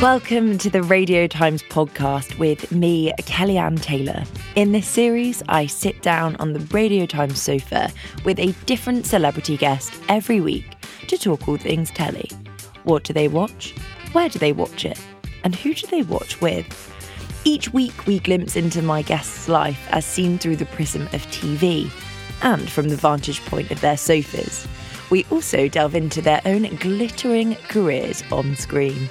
Welcome to the Radio Times podcast with me, Kellyanne Taylor. In this series, I sit down on the Radio Times sofa with a different celebrity guest every week to talk all things telly. What do they watch? Where do they watch it? And who do they watch with? Each week, we glimpse into my guest's life as seen through the prism of TV and from the vantage point of their sofas. We also delve into their own glittering careers on screen.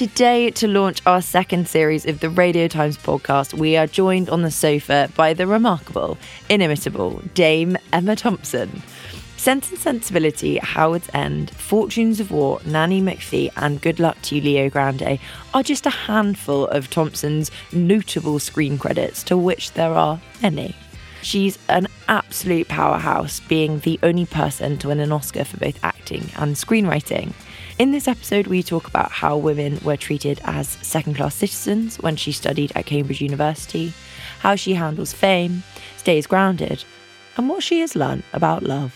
Today, to launch our second series of the Radio Times podcast, we are joined on the sofa by the remarkable, inimitable Dame Emma Thompson. Sense and Sensibility, Howards End, Fortunes of War, Nanny McPhee, and Good Luck to You, Leo Grande are just a handful of Thompson's notable screen credits, to which there are many. She's an absolute powerhouse, being the only person to win an Oscar for both acting and screenwriting. In this episode, we talk about how women were treated as second class citizens when she studied at Cambridge University, how she handles fame, stays grounded, and what she has learned about love.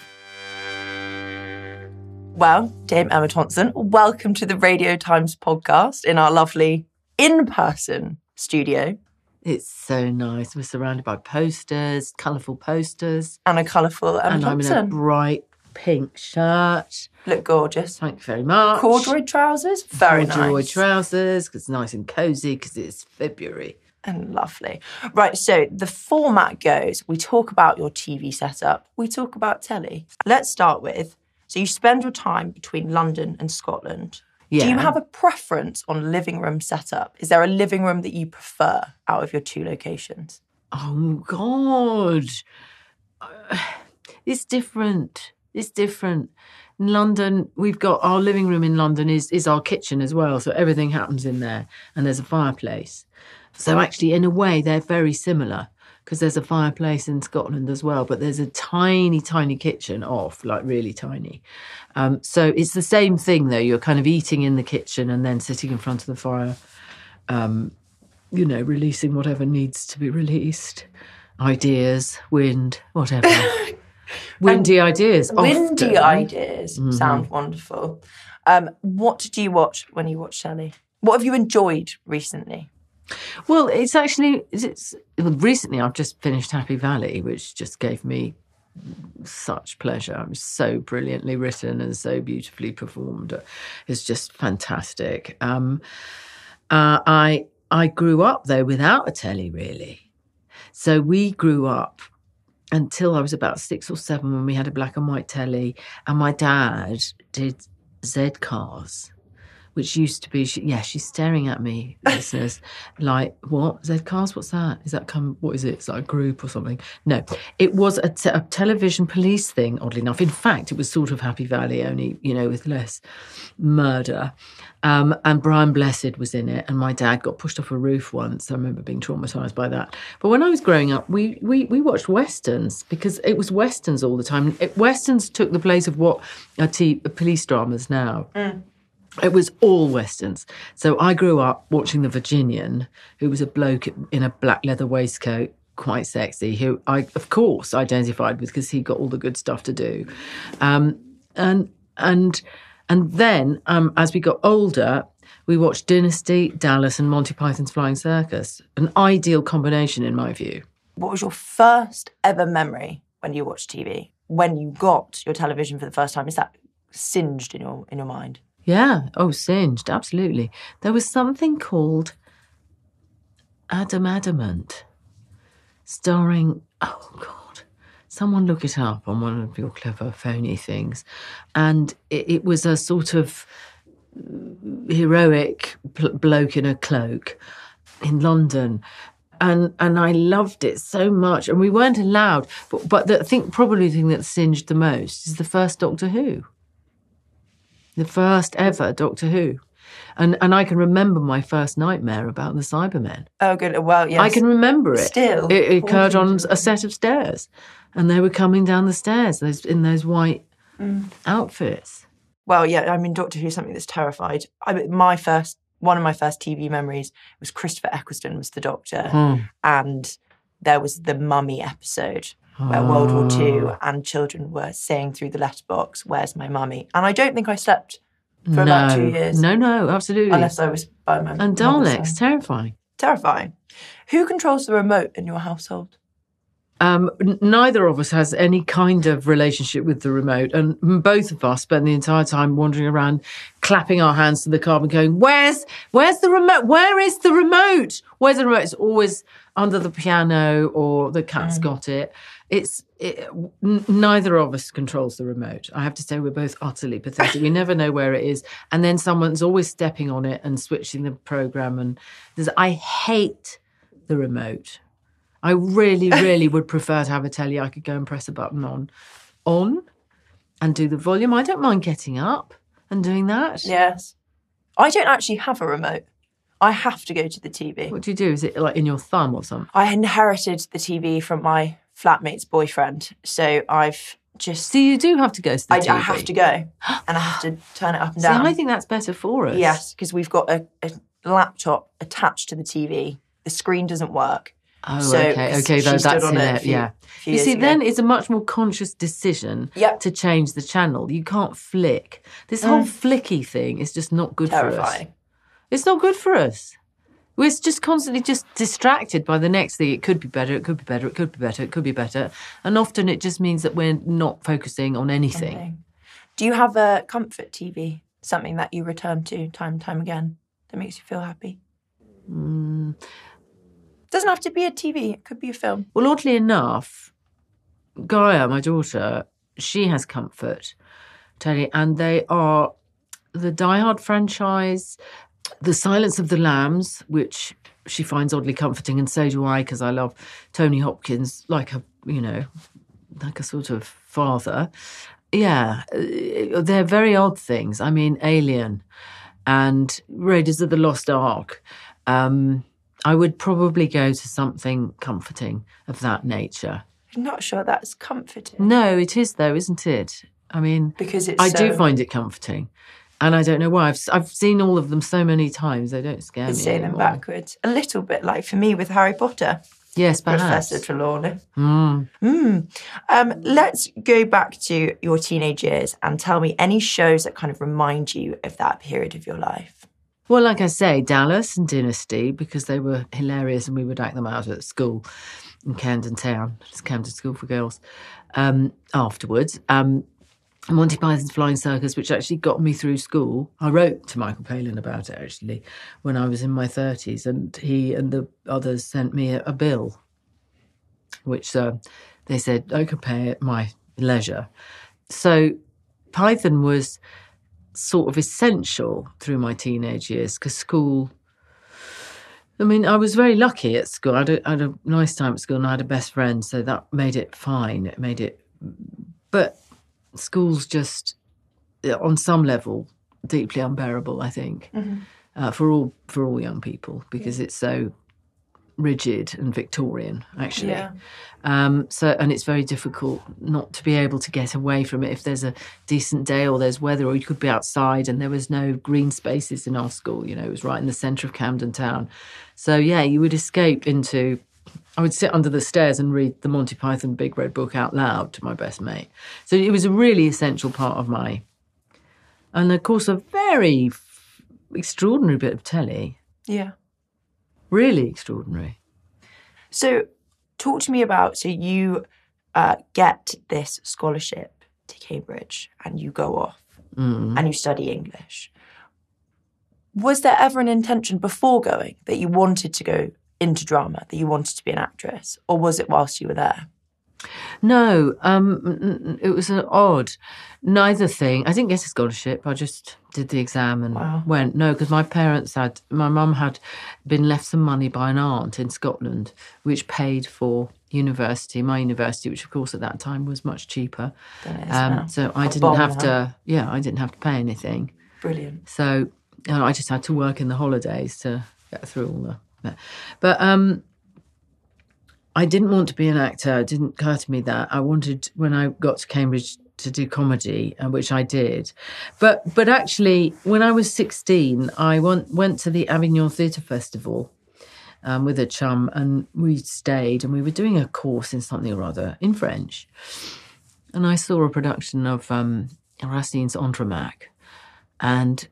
Well, Dame Emma Thompson, welcome to the Radio Times podcast in our lovely in person studio. It's so nice. We're surrounded by posters, colourful posters. And a colourful Emma and Thompson. I'm in a bright pink shirt. Look gorgeous. Thank you very much. Corduroy trousers. Very Corduroy nice. trousers, because it's nice and cosy, because it's February. and lovely. Right, so the format goes we talk about your TV setup, we talk about telly. Let's start with so you spend your time between London and Scotland. Do you have a preference on living room setup? Is there a living room that you prefer out of your two locations? Oh, God. Uh, It's different. It's different. In London, we've got our living room in London is, is our kitchen as well. So everything happens in there and there's a fireplace. So actually, in a way, they're very similar because there's a fireplace in Scotland as well, but there's a tiny, tiny kitchen off, like really tiny. Um, so it's the same thing though. You're kind of eating in the kitchen and then sitting in front of the fire, um, you know, releasing whatever needs to be released. Ideas, wind, whatever. Windy ideas. Windy often. ideas sound wonderful. Um, what do you watch when you watch telly? What have you enjoyed recently? Well, it's actually it's well, recently I've just finished Happy Valley, which just gave me such pleasure. It was so brilliantly written and so beautifully performed. It's just fantastic. Um, uh, I I grew up though without a telly really, so we grew up until I was about six or seven when we had a black and white telly, and my dad did Z cars which used to be, she, yeah, she's staring at me, listeners, like, what? Z Cars? What's that? Is that come, what is it? It's like a group or something? No, it was a, te- a television police thing, oddly enough. In fact, it was sort of Happy Valley, only, you know, with less murder. Um, and Brian Blessed was in it, and my dad got pushed off a roof once. I remember being traumatized by that. But when I was growing up, we we, we watched westerns because it was westerns all the time. It, westerns took the place of what are t- police dramas now. It was all westerns. So I grew up watching The Virginian, who was a bloke in a black leather waistcoat, quite sexy, who I, of course, identified with because he got all the good stuff to do. Um, and and and then um, as we got older, we watched Dynasty, Dallas, and Monty Python's Flying Circus. An ideal combination, in my view. What was your first ever memory when you watched TV? When you got your television for the first time? Is that singed in your in your mind? Yeah. Oh, singed. Absolutely. There was something called Adam Adamant, starring, oh, God, someone look it up on one of your clever phony things. And it, it was a sort of uh, heroic pl- bloke in a cloak in London. And and I loved it so much, and we weren't allowed. But but the, I think probably the thing that singed the most is the first Doctor Who the first ever Doctor Who. And and I can remember my first nightmare about the Cybermen. Oh, good. Well, yes. I can remember it. Still, it, it occurred on a set of stairs, and they were coming down the stairs. Those in those white Mm. outfits. Well, yeah. I mean, Doctor Who's something that's terrified. I mean, my first, one of my first TV memories was Christopher Eccleston was the Doctor, Hmm. and there was the Mummy episode where World War II Ah. and children were saying through the letterbox, "Where's my mummy?" And I don't think I slept for about two years, no, no, absolutely. unless I was by my and Daleks, terrifying. terrifying. Who controls the remote in your household? Um, neither of us has any kind of relationship with the remote, and both of us spend the entire time wandering around, clapping our hands to the carpet, going, "Where's, where's the remote? Where is the remote? Where's the remote?" It's always under the piano, or the cat's got it. It's it, n- neither of us controls the remote. I have to say, we're both utterly pathetic. we never know where it is, and then someone's always stepping on it and switching the program. And there's, I hate the remote. I really, really would prefer to have a telly I could go and press a button on, on, and do the volume. I don't mind getting up and doing that. Yes, I don't actually have a remote. I have to go to the TV. What do you do? Is it like in your thumb or something? I inherited the TV from my flatmate's boyfriend, so I've just So you do have to go to the I, TV. I have to go and I have to turn it up and See, down. I think that's better for us. yes, because we've got a, a laptop attached to the TV. The screen doesn't work. Oh, So, okay, okay, though, that's on in it few- yeah. few You see, ago. then it's a much more conscious decision Yep. to change the channel. You can't flick. This whole flicky thing is just not good for us. Mm. Terrifying. It's not good for us. We're just constantly just distracted by the next thing. It could be better. It could be better. It could be better. It could be better. And often it just means that we're not focusing on anything. Okay. Do you have a comfort TV? Something that you return to time and time again that makes you feel happy? Mm. Doesn't have to be a TV. It could be a film. Well, oddly enough, Gaia, my daughter, she has comfort, Teddy, and they are the Die Hard franchise, The Silence of the Lambs, which she finds oddly comforting, and so do I, because I love Tony Hopkins like a, you know, like a sort of father. Yeah, uh, they're very odd things. I mean, Alien and Raiders of the Lost Ark. Um, I would probably go to something comforting of that nature. I'm not sure that's comforting No, it is though, isn't it? I mean, because it's. I do find it comforting, and I don't know why. I've I've seen all of them so many times; they don't scare It's me saying them backwards. A little bit like for me with Harry Potter, Yes, perhaps. Professor Trelawney. Mm. Mm. Um, let's go back to your teenage years and tell me any shows that kind of remind you of that period of your life. Well, like I say, Dallas and Dynasty because they were hilarious, and we would act them out at school in Camden Town, it's Camden School for Girls. Um, afterwards, um, Monty Python's Flying Circus, which actually got me through school. I wrote to Michael Palin about it actually when I was in my thirties, and he and the others sent me a, a bill, which uh, they said I could pay at my leisure. So Python was sort of essential through my teenage years because school. I mean, I was very lucky at school. I had, a, I had a nice time at school and I had a best friend, so that made it fine. It made it. But school's just, uh, on some level, deeply unbearable. I think uh, for all for all young people because it's so rigid and Victorian, actually. Yeah. Um, so, and it's very difficult not to be able to get away from it if there's a decent day or there's weather, or you could be outside and there was no green spaces in our school. You know, it was right in the centre of Camden Town. So, yeah, you would escape into. I would sit under the stairs and read the Monty Python Big Red Book out loud to my best mate. So it was a really essential part of my, and of course, a very f- extraordinary bit of telly. Yeah. Really extraordinary. So, talk to me about so you uh, get this scholarship to Cambridge and you go off and you study English. Was there ever an intention before going that you wanted to go into drama, that you wanted to be an actress, or was it whilst you were there? No, um, it was an odd. Neither thing. I didn't get a scholarship. I just did the exam and Wow. went. No, because my parents had, my mum had been left some money by an aunt in Scotland, which paid for university, my university, which of course at that time was much cheaper. Than it is now. Um, so I A didn't bomb, have huh? to. Yeah, I didn't have to pay anything. Brilliant. So you know, I just had to work in the holidays to get through all the. But um, I didn't want to be an actor. It didn't occur to me that I wanted when I got to Cambridge to do comedy, which I did. But but actually, when I was sixteen, I went went to the Avignon Theatre Festival. Um, with a chum, and we stayed, and we were doing a course in something or other in French. And I saw a production of um, Racine's Andromaque, and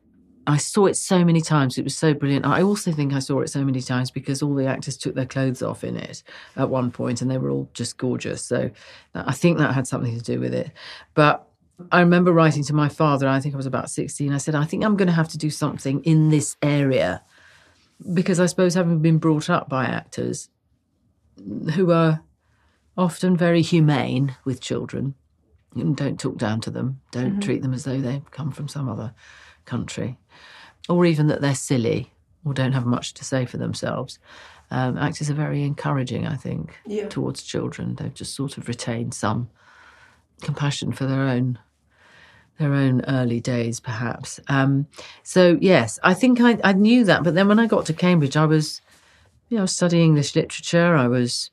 I saw it so many times. It was so brilliant. I also think I saw it so many times because all the actors took their clothes off in it at one point and they were all just gorgeous. So I think that had something to do with it. But I remember writing to my father, I think I was about 16. I said, I think I'm going to have to do something in this area because I suppose having been brought up by actors who are often very humane with children, and don't talk down to them, don't mm-hmm. treat them as though they come from some other country, or even that they're silly or don't have much to say for themselves. Um, actors are very encouraging, I think, Yeah. towards children. They've just sort of retained some compassion for their own their own early days, perhaps. Um, so yes, I think I, I knew that. But then when I got to Cambridge, I was, you know, studying English literature. I was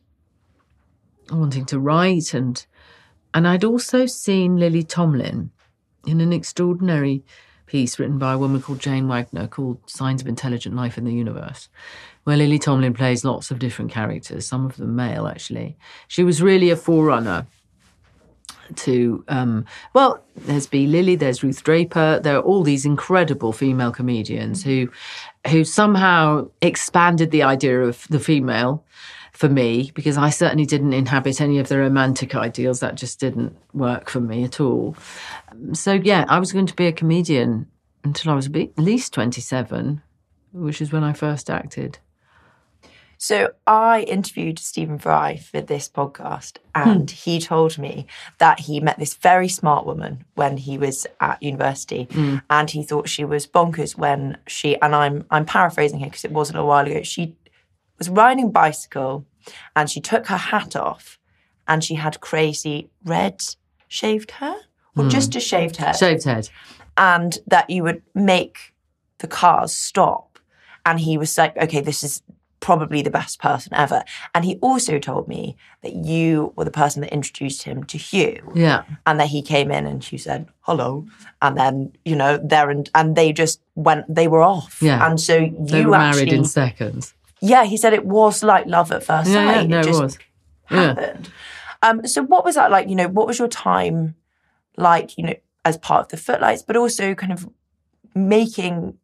wanting to write, and and I'd also seen Lily Tomlin in an extraordinary piece written by a woman called Jane Wagner called Signs of Intelligent Life in the Universe, where Lily Tomlin plays lots of different characters, some of them male actually. She was really a forerunner to um, well there's b. Lily there's ruth draper. There are all these incredible female comedians who who somehow expanded the idea of the female for me because i certainly didn't inhabit any of the romantic ideals. That just didn't work for me at all. So yeah i was going to be a comedian until i was at least 27 which is when i first acted. So I interviewed Stephen Fry for this podcast, hmm. and he told me that he met this very smart woman when he was at university, hmm. and he thought she was bonkers when she and I'm I'm paraphrasing here because it wasn't a while ago. She was riding a bicycle, and she took her hat off, and she had crazy red shaved hair, or hmm. just a shaved hair shaved head and that you would make the cars stop. And he was like, okay, this is probably the best person ever. And he also told me that you were the person that introduced him to Hugh. yeah And that he came in and she said, hello. And then, you know, there and and they just went they were off. Yeah. And so you they were married in seconds Yeah, he said it was like love at first yeah, yeah sight. no it it just was yeah happened. Um, so what was that like? You know, what was your time like, you know, as part of the footlights, but also kind of making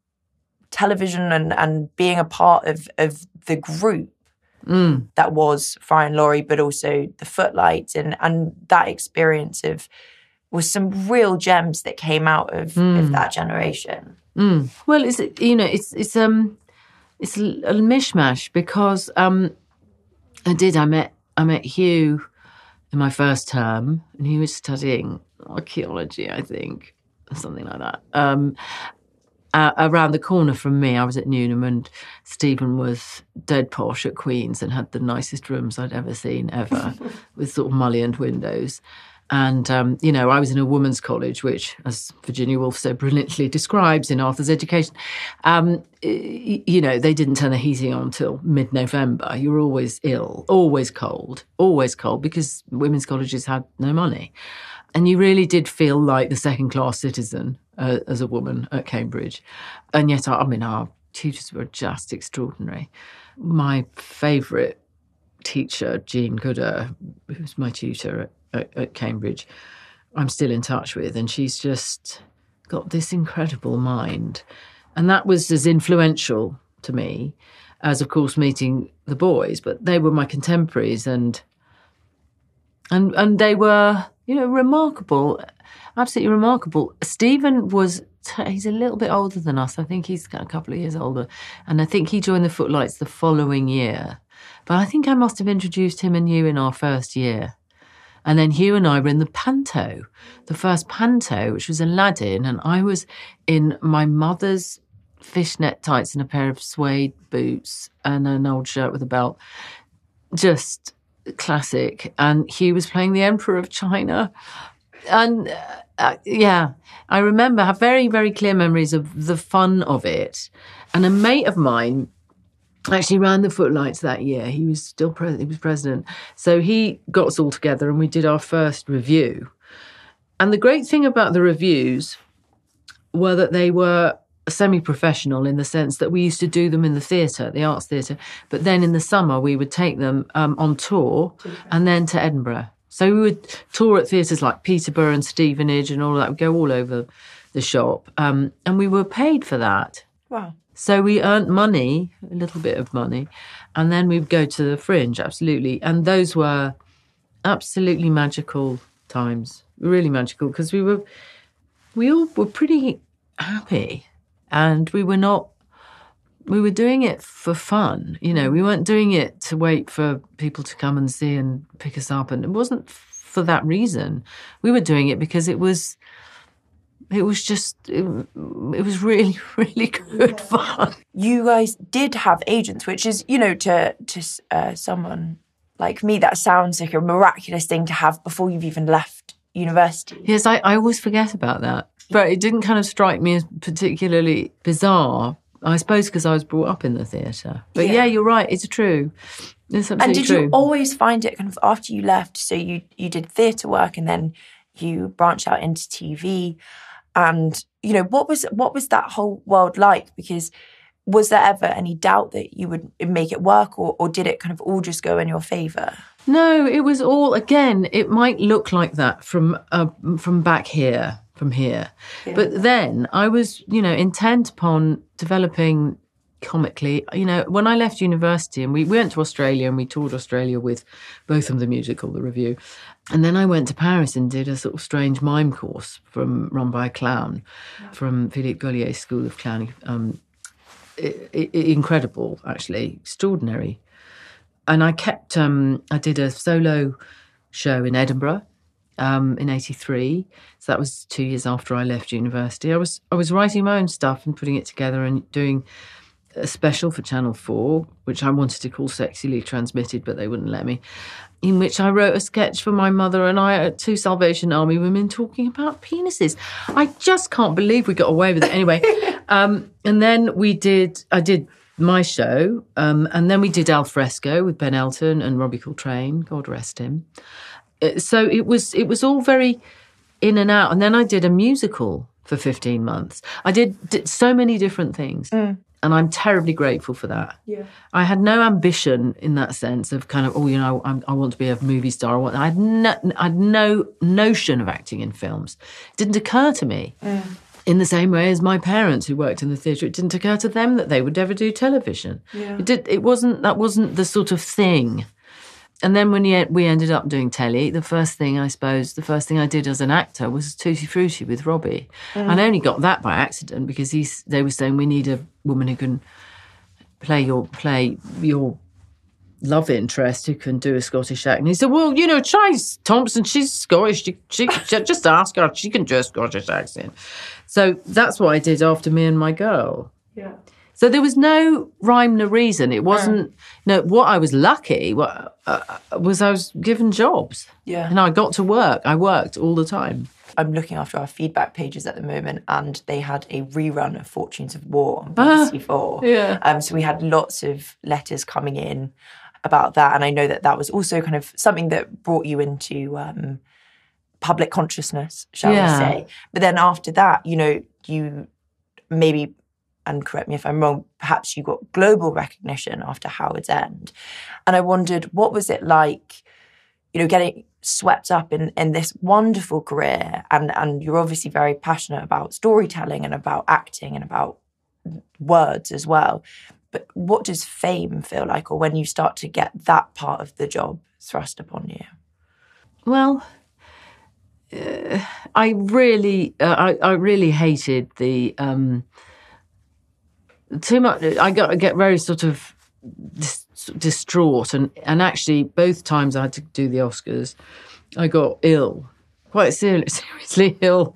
television and, and being a part of, of the group Mm. that was Fry and Laurie, but also the footlights and, and that experience of was some real gems that came out of, of that generation. Mm. Well, it's you know it's it's um it's a mishmash because um I did I met I met Hugh in my first term and he was studying archaeology I think or something like that. Um uh, around the corner from me I was at Newnham and Stephen was dead posh at Queen's and had the nicest rooms I'd ever seen ever with sort of mullioned windows And, um, you know, I was in a women's college, which, as Virginia Woolf so brilliantly describes in Arthur's Education, um, you know, they didn't turn the heating on until mid November. You were always ill, always cold, always cold because women's colleges had no money. And you really did feel like the second class citizen uh, as a woman at Cambridge. And yet, I mean, our tutors were just extraordinary. My favourite teacher, Jean Gooder, who's my tutor at, at, at Cambridge, I'm still in touch with, and she's just got this incredible mind. And that was as influential to me as, of course, meeting the boys, but they were my contemporaries and and and they were, you know, remarkable, absolutely remarkable. Stephen was he's a little bit older than us. I think he's a couple of years older, and I think he joined the Footlights the following year. But I think I must have introduced him and you in our first year. And then Hugh and I were in the panto, the first panto, which was Aladdin, and I was in my mother's fishnet tights and a pair of suede boots and an old shirt with a belt. Just classic. And Hugh was playing the Emperor of China. And uh, uh, yeah, I remember, have very, very clear memories of the fun of it. And a mate of mine actually ran the footlights that year. He was still president. He was president, so he got us all together and we did our first review. And the great thing about the reviews were that they were semi-professional in the sense that we used to do them in the theatre, the arts theatre, but then in the summer we would take them um, on tour and then to Edinburgh. So we would tour at theatres like Peterborough and Stevenage and all that. We'd go all over the shop, um, and we were paid for that. Wow. So we earned money, a little bit of money, and then we'd go to the fringe, absolutely. And those were absolutely magical times, really magical, because we were, we all were pretty happy and we were not, we were doing it for fun. You know, we weren't doing it to wait for people to come and see and pick us up. And it wasn't for that reason. We were doing it because it was, it was just it, it, was really really good fun. You guys did have agents which is you know to to uh, someone like me that sounds like a miraculous thing to have before you've even left university. Yes i, I always forget about that. But it didn't kind of strike me as particularly bizarre i suppose because i was brought up in the theatre. But yeah. yeah, you're right it's true. It's and did true. you always find it kind of after you left so you you did theatre work and then you branched out into tv and you know what was what was that whole world like because was there ever any doubt that you would make it work or, or did it kind of all just go in your favor no it was all again it might look like that from uh, from back here from here yeah. but then i was you know intent upon developing comically. You know, when I left university and we, we went to Australia and we toured Australia with both of the musical, the review. And then I went to Paris and did a sort of strange mime course from run by a clown from Philippe Gaulier's School of Clowning. Um, it, it, incredible, actually, extraordinary. And I kept, um, I did a solo show in Edinburgh um, in '83. So that was two years after I left university. I was I was writing my own stuff and putting it together and doing a special for Channel 4, which I wanted to call Sexily Transmitted, but they wouldn't let me, in which I wrote a sketch for my mother and I, two Salvation Army women talking about penises. I just can't believe we got away with it. Anyway, um, and then we did, I did my show, um, and then we did Al Fresco with Ben Elton and Robbie Coltrane, God rest him. Uh, so it was, it was all very in and out. And then I did a musical for 15 months. I did, did so many different things. Mm. And I'm terribly grateful for that. Yeah. I had no ambition in that sense of kind of, oh, you know, I'm, i want to be a movie star. I, want, I, had no, I had no notion of acting in films. It didn't occur to me. Mm. In the same way as my parents who worked in the theatre, it didn't occur to them that they would ever do television. Yeah. It did. It wasn't. That wasn't the sort of thing and then when we ended up doing telly, the first thing I suppose, the first thing I did as an actor was Tutti Frutti with Robbie. Mm. And I only got that by accident because he's, they were saying we need a woman who can play your play your love interest who can do a Scottish accent. And he said, "Well, you know, try Thompson. She's Scottish. She, she, just ask her. She can do a Scottish accent." So that's what I did after me and my girl. Yeah. So there was no rhyme nor reason. It wasn't. No, what I was lucky uh, was I was given jobs. Yeah. and I got to work. I worked all the time. I'm looking after our feedback pages at the moment, and they had a rerun of Fortunes of War on Ah, BBC Four. yeah. Um, so we had lots of letters coming in about that, and I know that that was also kind of something that brought you into um, public consciousness, shall Yeah. we say? But then after that, you know, you maybe. And correct me if I'm wrong, perhaps you got global recognition after Howards End. And I wondered, what was it like you know, getting swept up in, in this wonderful career and, and you're obviously very passionate about storytelling and about acting and about words as well. But what does fame feel like or when you start to get that part of the job thrust upon you? Well, uh, I really, uh, I, I really hated the um, too much. I got I get very sort of dis- distraught, and and actually both times I had to do the Oscars, I got ill, quite ser- seriously ill.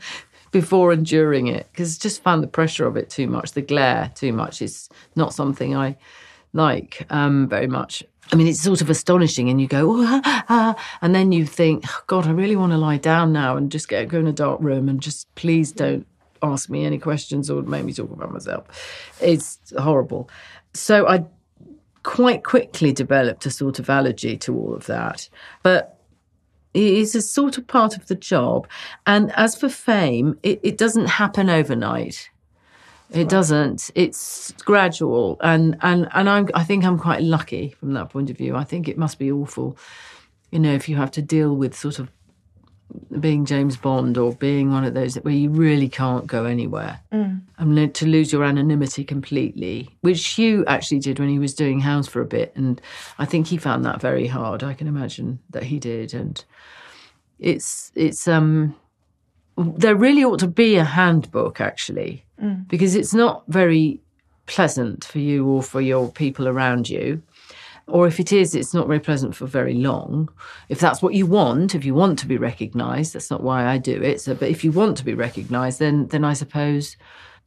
Before and during it, because just found the pressure of it too much, the glare too much. It's not something I like um, very much. I mean, it's sort of astonishing, and you go, oh, ah, ah, and then you think, oh, God, I really want to lie down now and just get go in a dark room and just please don't ask me any questions or make me talk about myself. It's horrible. So I quite quickly developed a sort of allergy to all of that, but it is a sort of part of the job. And as for fame, it, it doesn't happen overnight. It doesn't. It's gradual, and and and I'm. I think I'm quite lucky from that point of view. I think it must be awful, you know, if you have to deal with sort of being James Bond or being one of those where you really can't go anywhere. Mm. And to lose your anonymity completely, which Hugh actually did when he was doing House for a bit, and I think he found that very hard. I can imagine that he did, and it's it's um there really ought to be a handbook actually because it's not very pleasant for you or for your people around you or if it is it's not very pleasant for very long. If that's what you want if you want to be recognized that's not why i do it. So but if you want to be recognized then then i suppose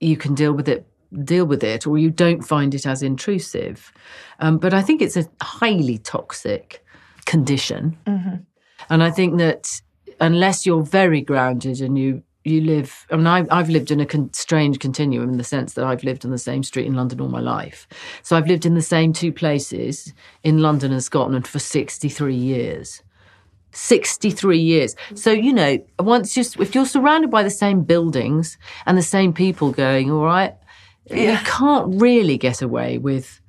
you can deal with it deal with it or you don't find it as intrusive. Um, but i think it's a highly toxic condition. And I think that unless you're very grounded and you you live, I mean, I've, I've lived in a con- strange continuum in the sense that I've lived on the same street in London all my life. So I've lived in the same two places in London and Scotland for 63 years. 63 years. So, you know, once you, if you're surrounded by the same buildings and the same people going, all right, you can't really get away with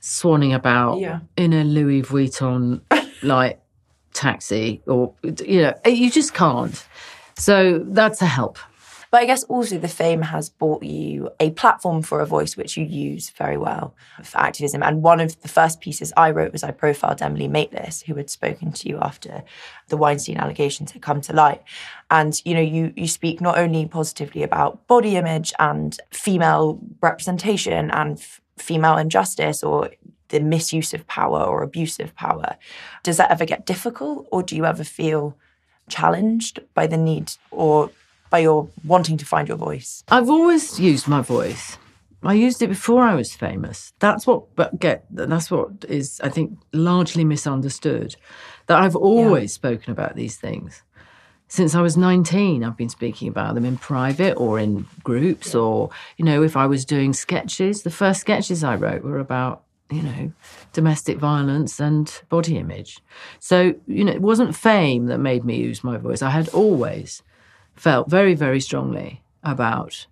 swanning about Yeah. in a Louis Vuitton like taxi or you know you just can't so that's a help But I guess also the fame has bought you a platform for a voice which you use very well for activism. And one of the first pieces I wrote was I profiled Emily Maitlis, who had spoken to you after the Weinstein allegations had come to light. And you know, you you speak not only positively about body image and female representation and f- female injustice or the misuse of power or abuse of power. Does that ever get difficult, or do you ever feel challenged by the need or by your wanting to find your voice? i've always used my voice. I used it before i was famous. That's what but get that's what is i think largely misunderstood that i've always spoken about these things. Since I was 19, I've been speaking about them in private or in groups, or, you know, if I was doing sketches, the first sketches I wrote were about, you know, domestic violence and body image. So, you know, it wasn't fame that made me use my voice. I had always felt very, very strongly about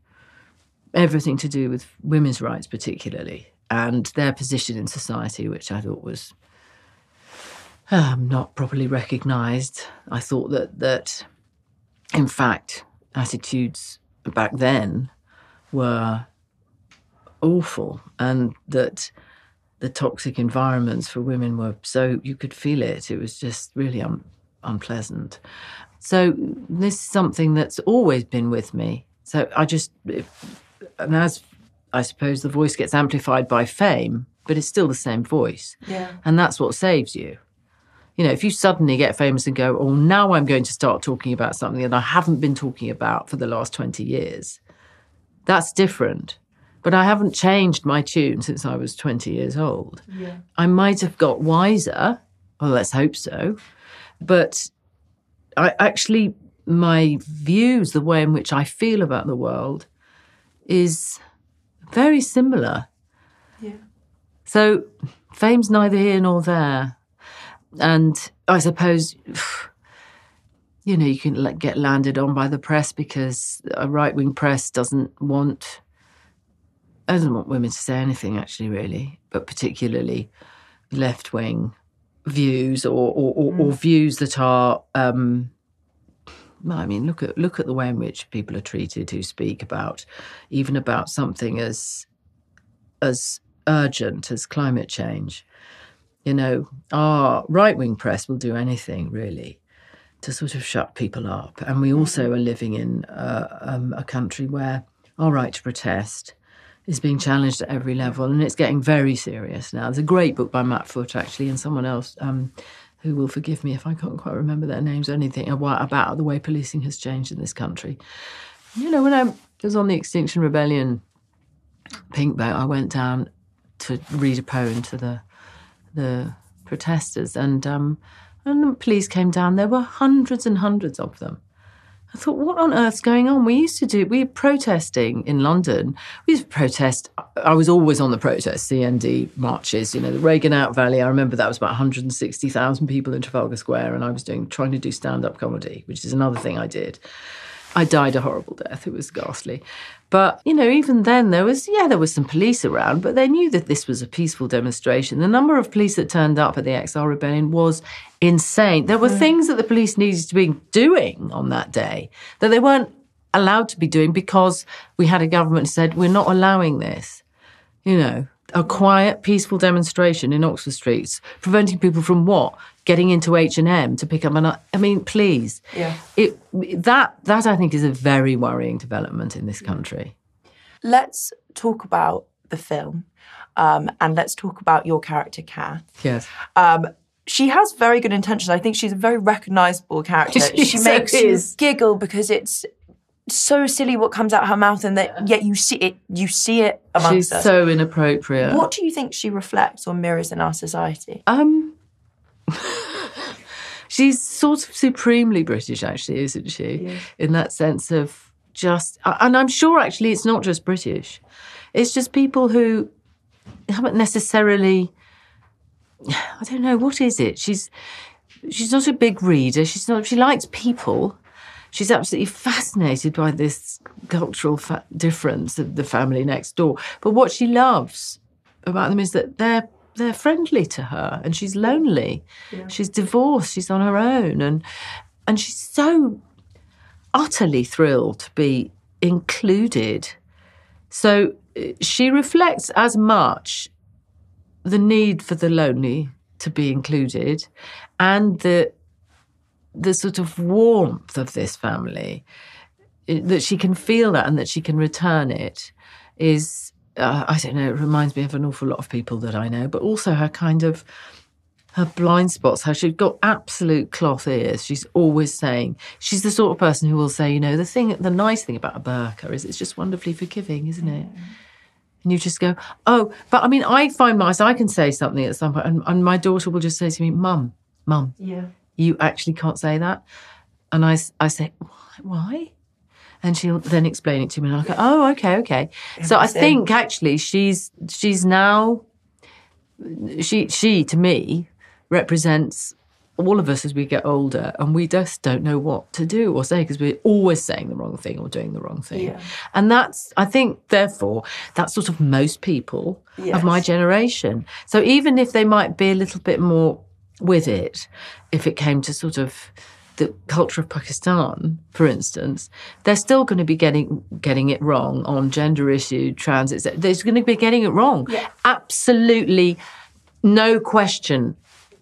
everything to do with women's rights, particularly, and their position in society, which I thought was um, not properly recognised. I thought that that, in fact, attitudes back then were awful, and that the toxic environments for women were so you could feel it. It was just really un- unpleasant. So mm, this is something that's always been with me. So I just, and as I suppose the voice gets amplified by fame, but it's still the same voice. Yeah. And that's what saves you. You know, if you suddenly get famous and go, oh, now I'm going to start talking about something that I haven't been talking about for the last 20 years, that's different. But I haven't changed my tune since I was 20 years old. Yeah. I might have got wiser, well, let's hope so, but I actually, my views, the way in which I feel about the world is very similar. Yeah. So fame's neither here nor there. And I suppose, you know, you can get landed on by the press because a right wing press doesn't want, I don't want women to say anything actually, really, but particularly left wing views or, or, or, mm. or, views that are, um, I mean, look at look at the way in which people are treated who speak about even about something as as urgent as climate change. You know, our right wing press will do anything really to sort of shut people up. And we also mm-hmm. are living in uh, um, a country where our right to protest is being challenged at every level, and it's getting very serious now. There's a great book by Matt Foot, actually, and someone else um, who will forgive me if I can't quite remember their names or anything about, the way policing has changed in this country. You know, when I was on the Extinction Rebellion pink boat, I went down to read a poem to the the protesters, and um, and the police came down. There were hundreds and hundreds of them. I thought, what on earth's going on? We used to do, we were protesting in London. We used to protest. I was always on the protest, CND marches, you know, the Reagan Out Valley. I remember that was about 160,000 people in Trafalgar Square, and I was doing, trying to do stand up comedy, which is another thing I did. I died a horrible death. It was ghastly. But, you know, even then there was, yeah, there was some police around, but they knew that this was a peaceful demonstration. The number of police that turned up at the XR rebellion was insane. There were mm. things that the police needed to be doing on that day that they weren't allowed to be doing because we had a government that said, we're not allowing this. You know, a quiet, peaceful demonstration in Oxford Streets, preventing people from what? Getting into H and M to pick up an. I mean, please. Yeah. It that that I think is a very worrying development in this country. Let's talk about the film, um, and let's talk about your character, Cath. Yes. Um, she has very good intentions. I think she's a very recognisable character. she, she makes you giggle because it's so silly what comes out of her mouth, and that yet you see it. You see it amongst She's us. so inappropriate. What do you think she reflects or mirrors in our society? Um, she's sort of supremely British, actually, isn't she? In that sense of just, and I'm sure actually it's not just British. It's just people who haven't necessarily. I don't know what is it. She's she's not a big reader. She's not. She likes people she's absolutely fascinated by this cultural fa- difference of the family next door. But what she loves about them is that they're they're friendly to her, and she's lonely. Yeah. She's divorced. She's on her own, and and she's so utterly thrilled to be included. So uh, she reflects as much the need for the lonely to be included and the the sort of warmth of this family, that she can feel that and that she can return it, is uh, I don't know. It reminds me of an awful lot of people that I know, but also her kind of her blind spots, how she's got absolute cloth ears. She's always saying, she's the sort of person who will say, you know, the thing, the nice thing about a burqa is it's just wonderfully forgiving, isn't it? Mm. And you just go, oh, but I mean, I find myself, I can say something at some point, and, and my daughter will just say to me, Mum, Mum, yeah you actually can't say that. And I, I say, why? And she'll then explain it to me, and I'll go, oh, okay, okay. So I think actually she's she's now she she to me represents all of us as we get older, and we just don't know what to do or say because we're always saying the wrong thing or doing the wrong thing. Yeah. And that's I think therefore that's sort of most people yes. of my generation. So even if they might be a little bit more with it if it came to sort of the culture of Pakistan, for instance, they're still going to be getting getting it wrong on gender issue, trans. They're going to be getting it wrong. Yeah. Absolutely, no question.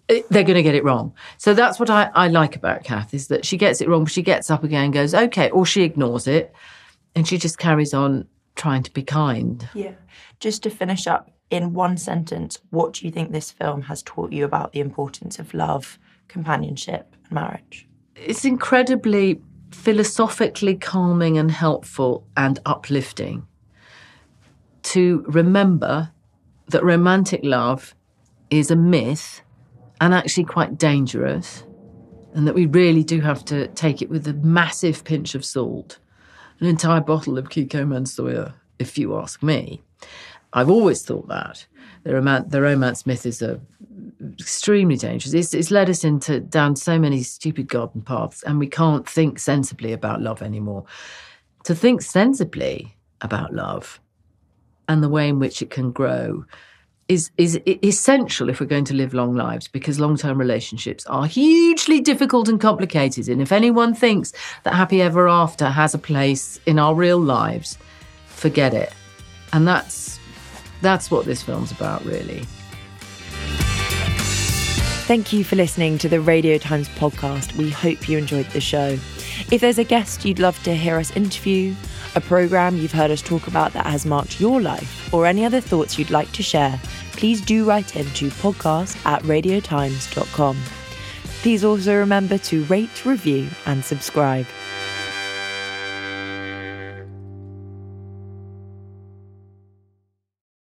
Eh, they're going to get it wrong. So that's what I, I like about Cath is that she gets it wrong, but she gets up again and goes, okay, or she ignores it, and she just carries on trying to be kind. Yeah. Just to finish up, in one sentence, what do you think this film has taught you about the importance of love, companionship, and marriage? It's incredibly philosophically calming and helpful and uplifting to remember that romantic love is a myth and actually quite dangerous, and that we really do have to take it with a massive pinch of salt, an entire bottle of Kikkoman soya, if you ask me. I've always thought that the, rom- the romance myth is a extremely dangerous. It's, it's led us into down so many stupid garden paths, and we can't think sensibly about love anymore. To think sensibly about love and the way in which it can grow is is essential if we're going to live long lives because long-term relationships are hugely difficult and complicated and if anyone thinks that happy ever after has a place in our real lives forget it and that's that's what this film's about really Thank you for listening to the Radio Times podcast. We hope you enjoyed the show. If there's a guest you'd love to hear us interview, a programme you've heard us talk about that has marked your life, or any other thoughts you'd like to share, please do write in to podcast at radiotimes.com. Please also remember to rate, review, and subscribe.